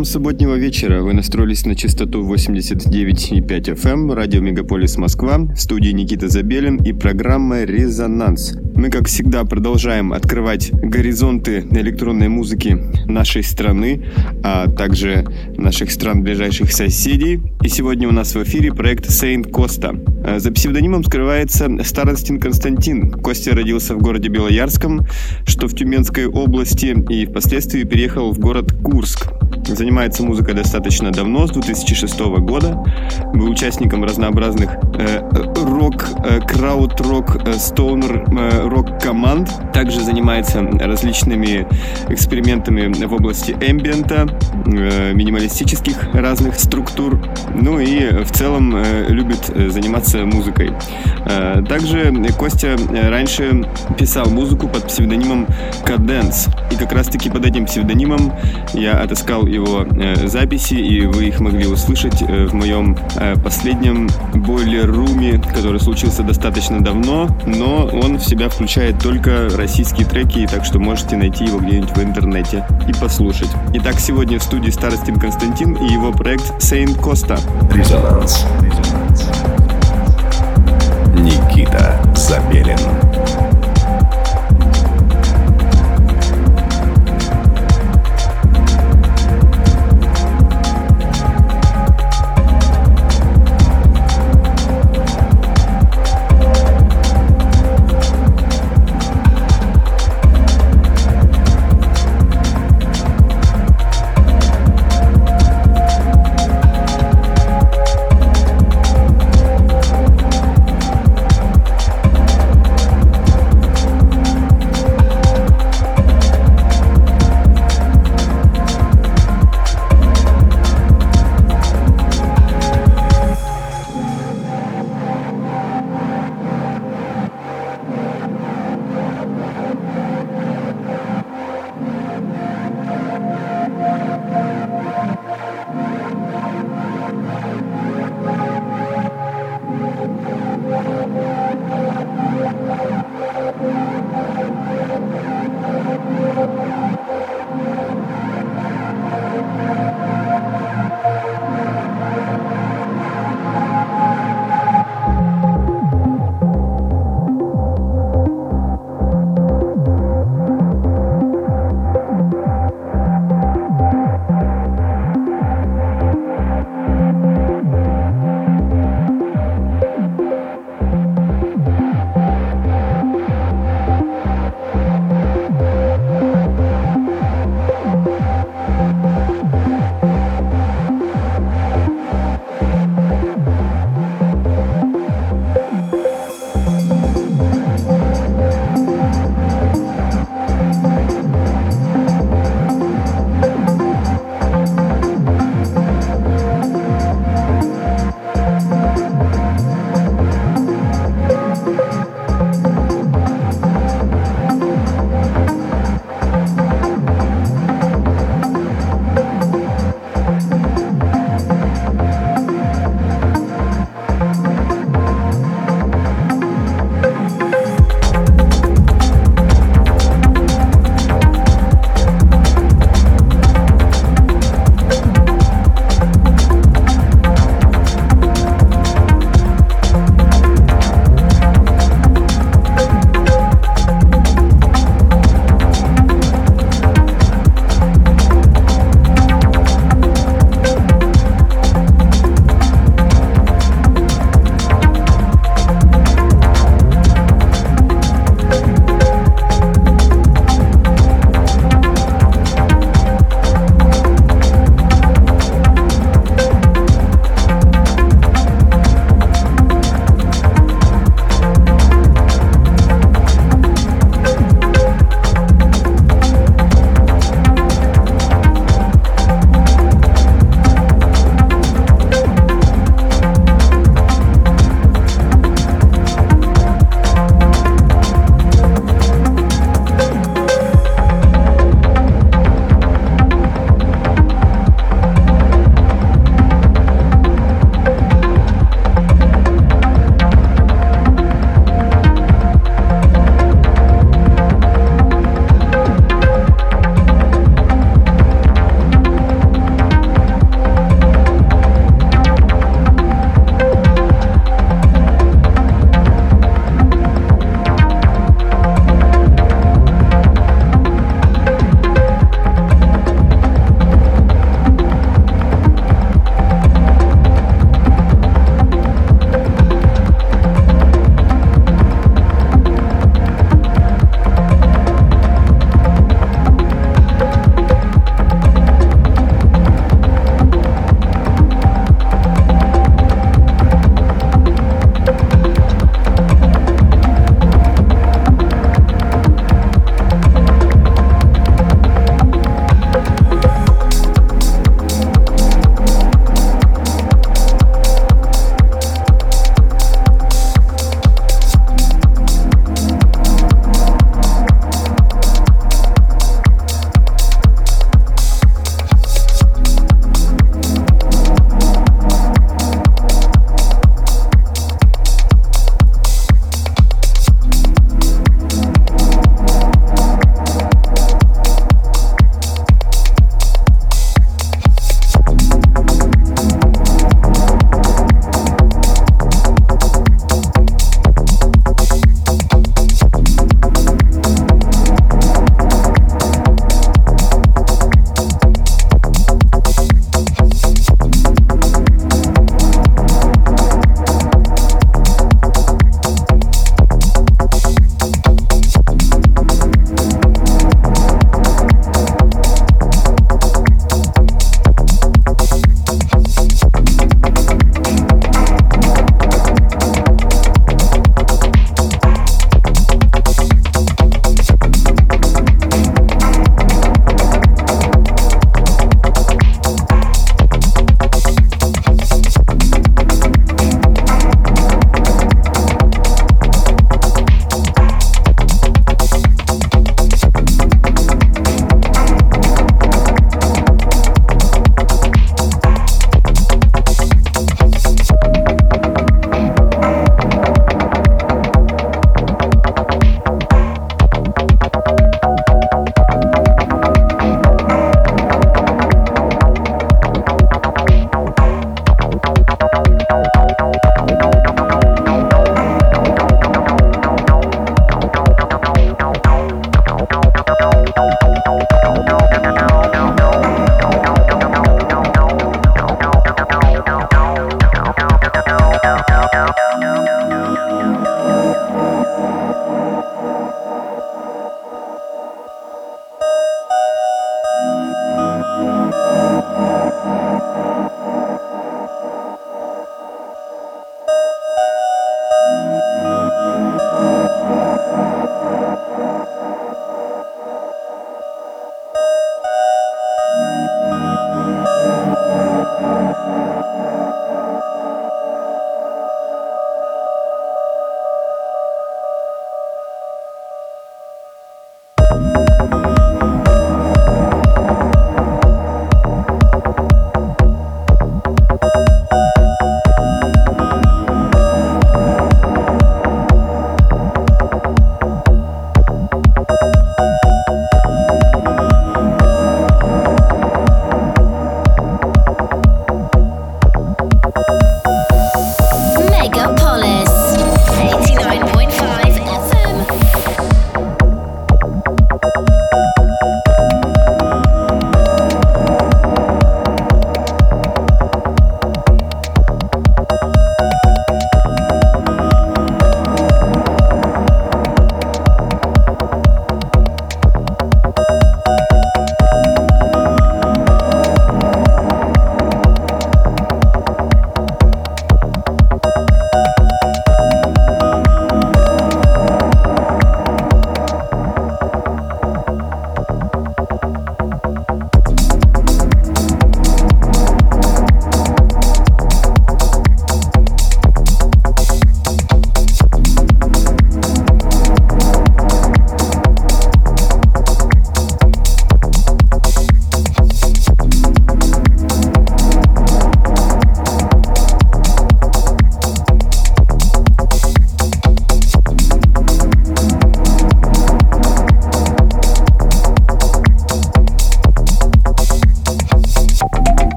Вам субботнего вечера. Вы настроились на частоту 89,5 FM, радио Мегаполис Москва, в студии Никита Забелин и программа «Резонанс». Мы, как всегда, продолжаем открывать горизонты электронной музыки нашей страны, а также наших стран ближайших соседей. И сегодня у нас в эфире проект Сейнт Коста. За псевдонимом скрывается Старостин Константин. Костя родился в городе Белоярском, что в Тюменской области, и впоследствии переехал в город Курск. Занимается музыкой достаточно давно, с 2006 года. Был участником разнообразных э, рок, э, крауд-рок, э, стоунер, э, рок-команд. Также занимается различными экспериментами в области эмбиента, э, минималистических разных структур. Ну и в целом э, любит э, заниматься музыкой. Э, также Костя раньше писал музыку под псевдонимом Каденс. И как раз-таки под этим псевдонимом я отыскал его э, записи, и вы их могли услышать э, в моем э, последнем бойлер-руме, который случился достаточно давно, но он в себя включает только российские треки, так что можете найти его где-нибудь в интернете и послушать. Итак, сегодня в студии Старостин Константин и его проект Сейн Коста. Резонанс. Никита Забелин.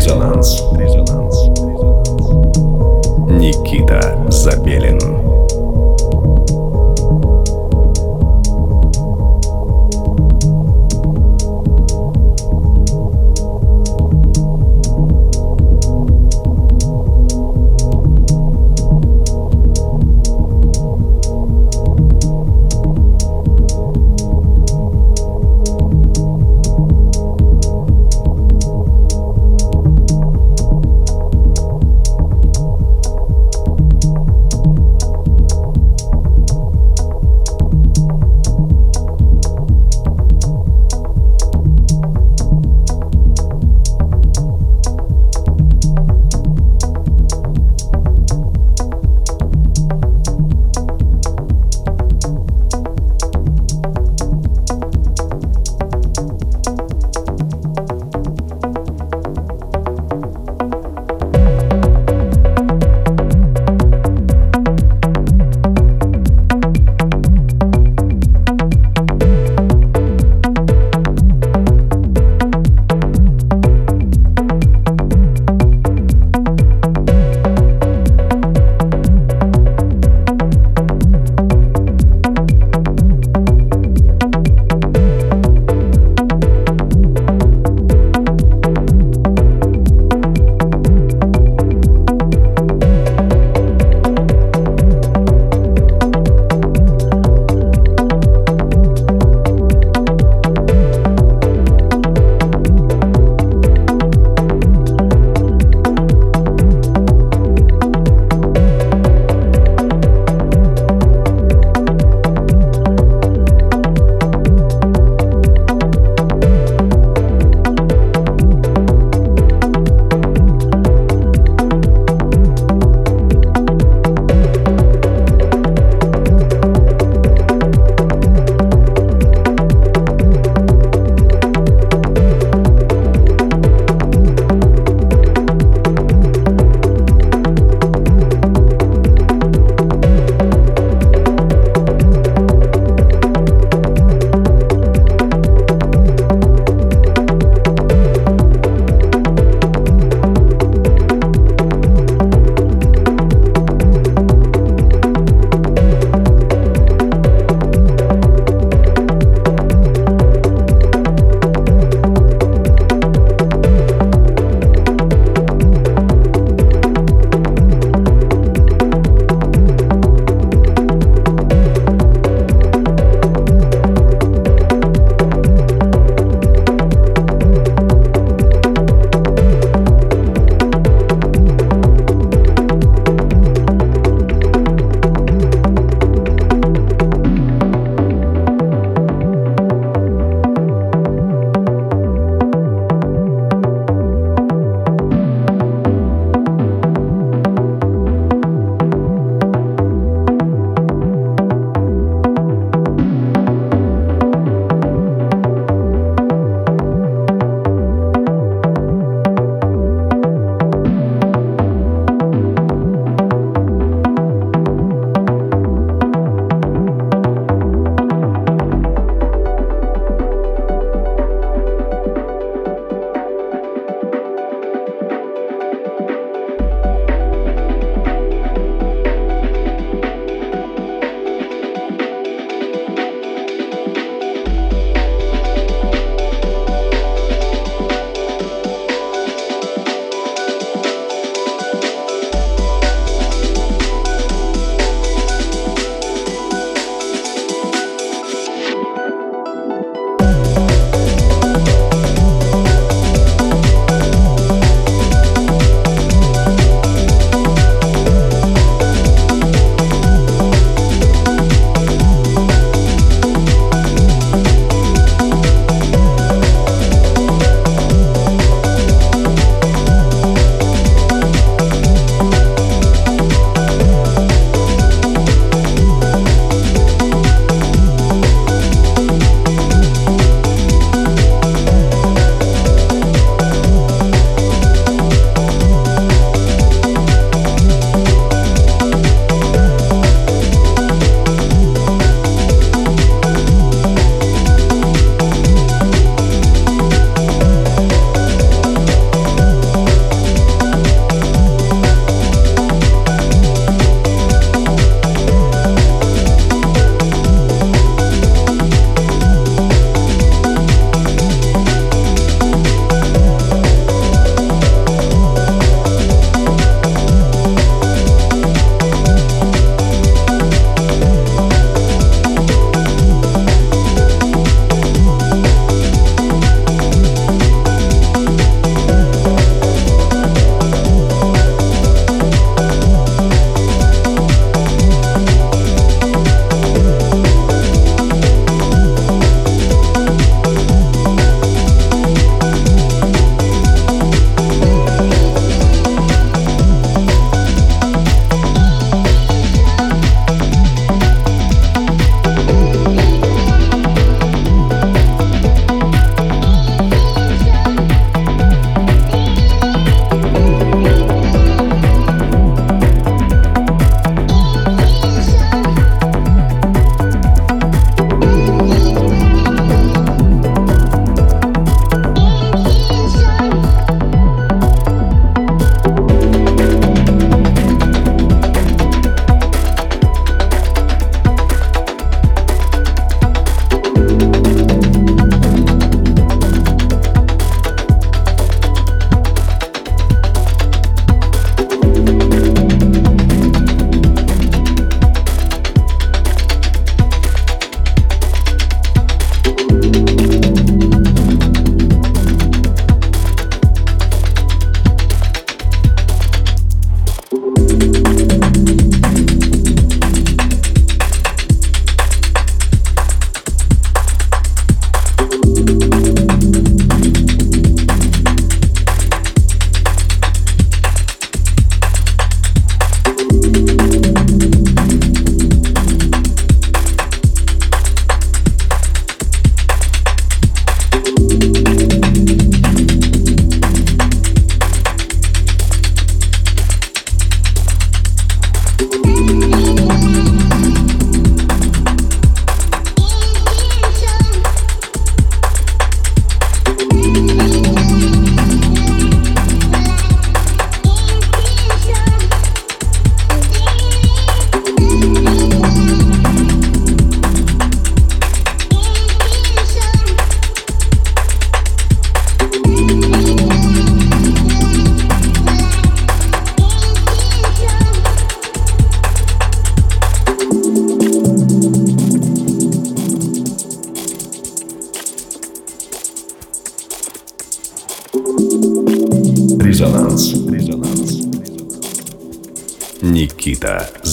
Резонанс. Резонанс. Резонанс. Никита Забелин.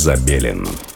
Забелин.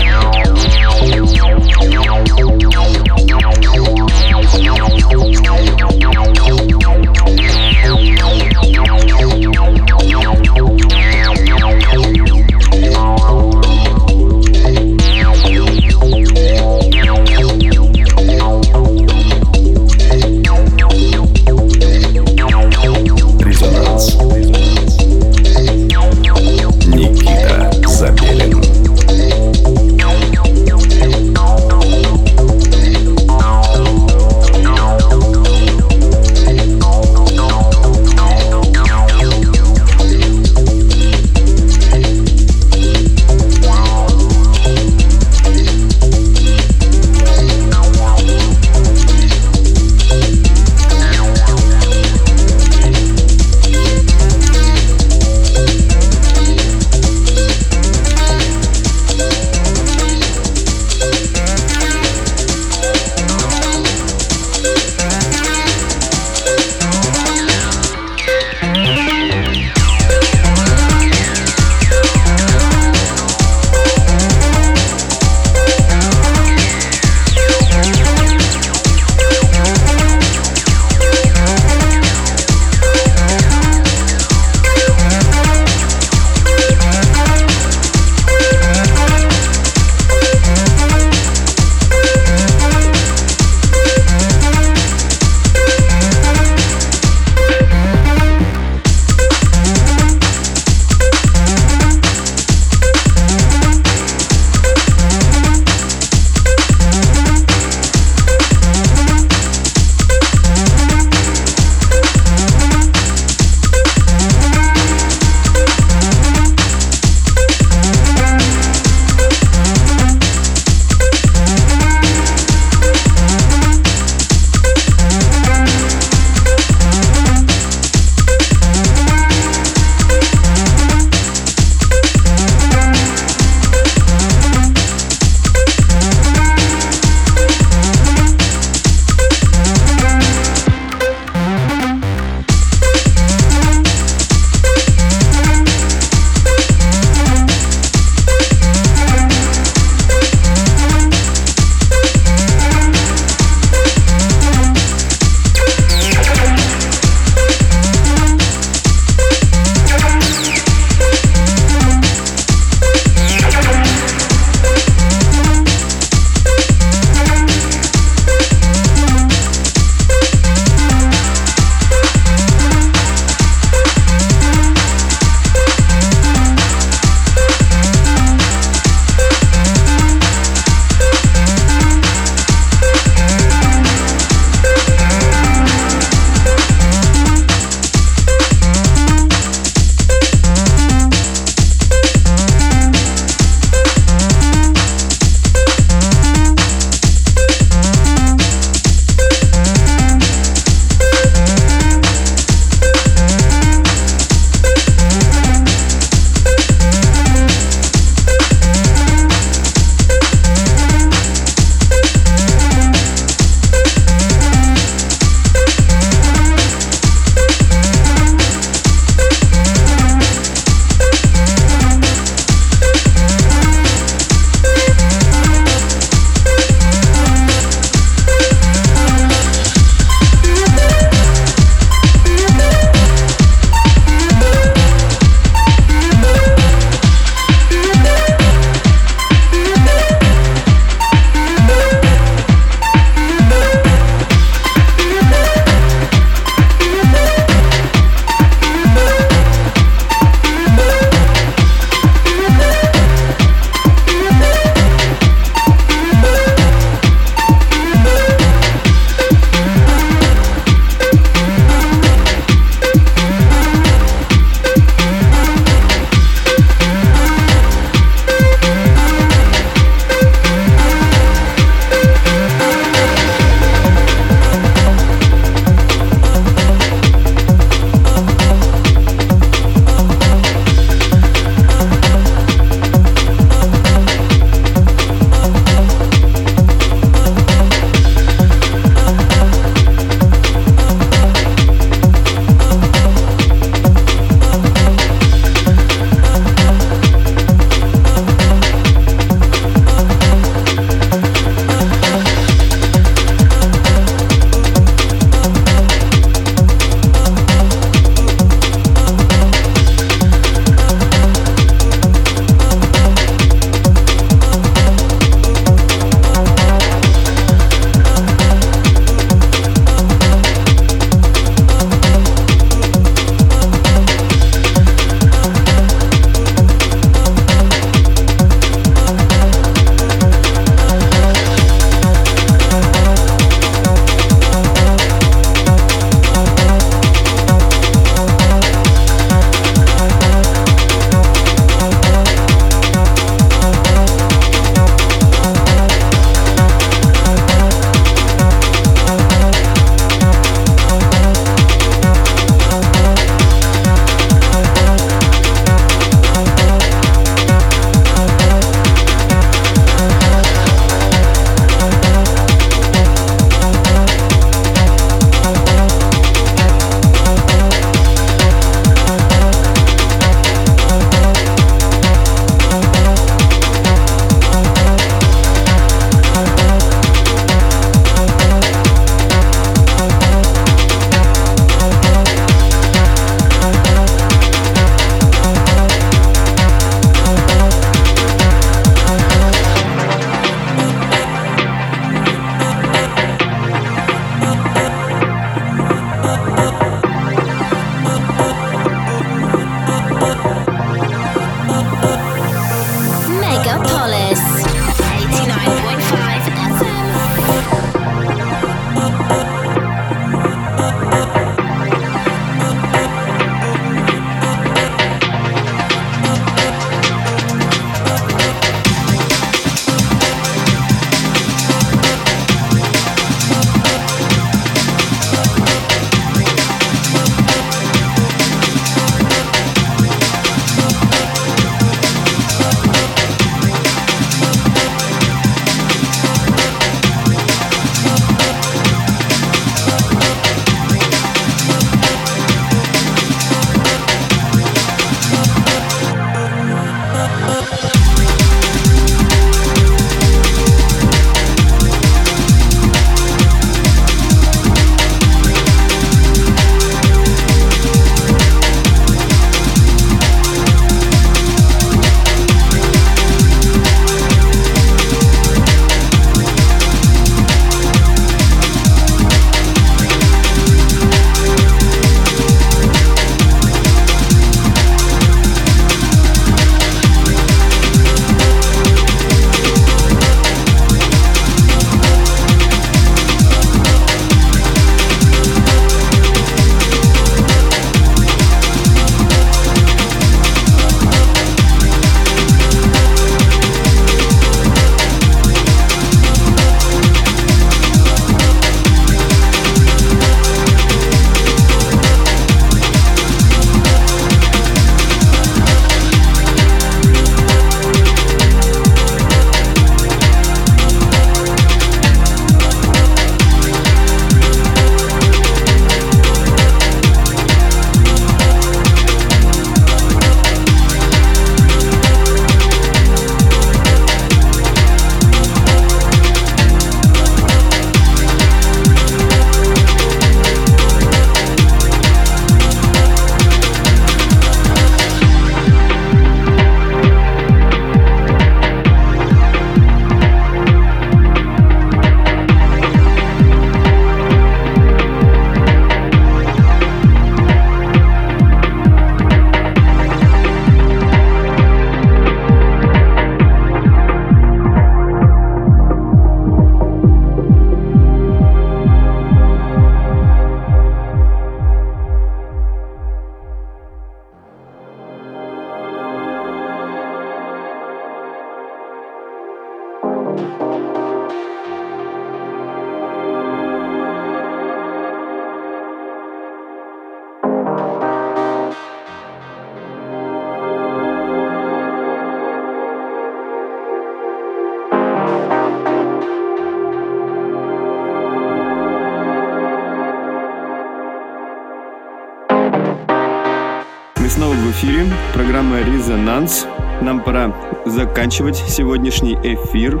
Заканчивать сегодняшний эфир.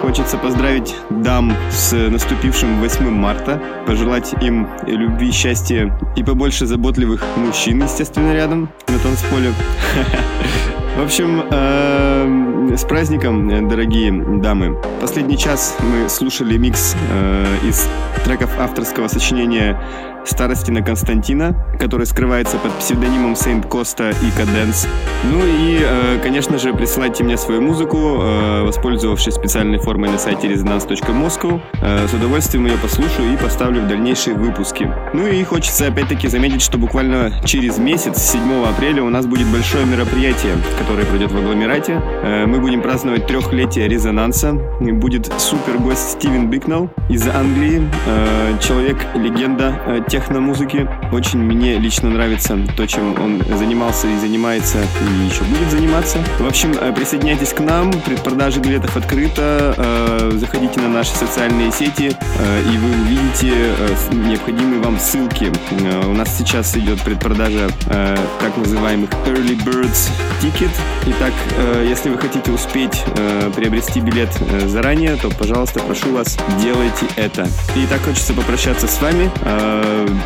Хочется поздравить дам с наступившим 8 марта, пожелать им любви, счастья и побольше заботливых мужчин, естественно, рядом на танцполе. В общем, э, с праздником, дорогие дамы. Последний час мы слушали микс э, из треков авторского сочинения Старостина Константина, который скрывается под псевдонимом Сейнт Коста и Каденс. Ну и, э, конечно же, присылайте мне свою музыку, э, воспользовавшись специальной формой на сайте resonance.moscow. Э, с удовольствием ее послушаю и поставлю в дальнейшие выпуски. Ну и хочется опять-таки заметить, что буквально через месяц, 7 апреля, у нас будет большое мероприятие, которое пройдет в агломерате. Мы будем праздновать трехлетие резонанса. Будет супер гость Стивен Бикнелл из Англии, человек-легенда техно-музыки. Очень мне лично нравится то, чем он занимался и занимается, и еще будет заниматься. В общем, э, присоединяйтесь к нам, предпродажа билетов открыта, э, заходите на наши социальные сети, э, и вы увидите необходимые вам ссылки. У нас сейчас идет предпродажа так называемых Early Birds Ticket. Итак, если вы хотите успеть приобрести билет заранее, то, пожалуйста, прошу вас, делайте это. И так хочется попрощаться с вами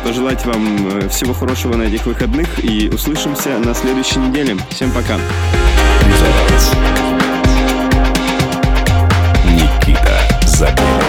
пожелать вам э, всего хорошего на этих выходных и услышимся на следующей неделе. Всем пока. Никита Забелин.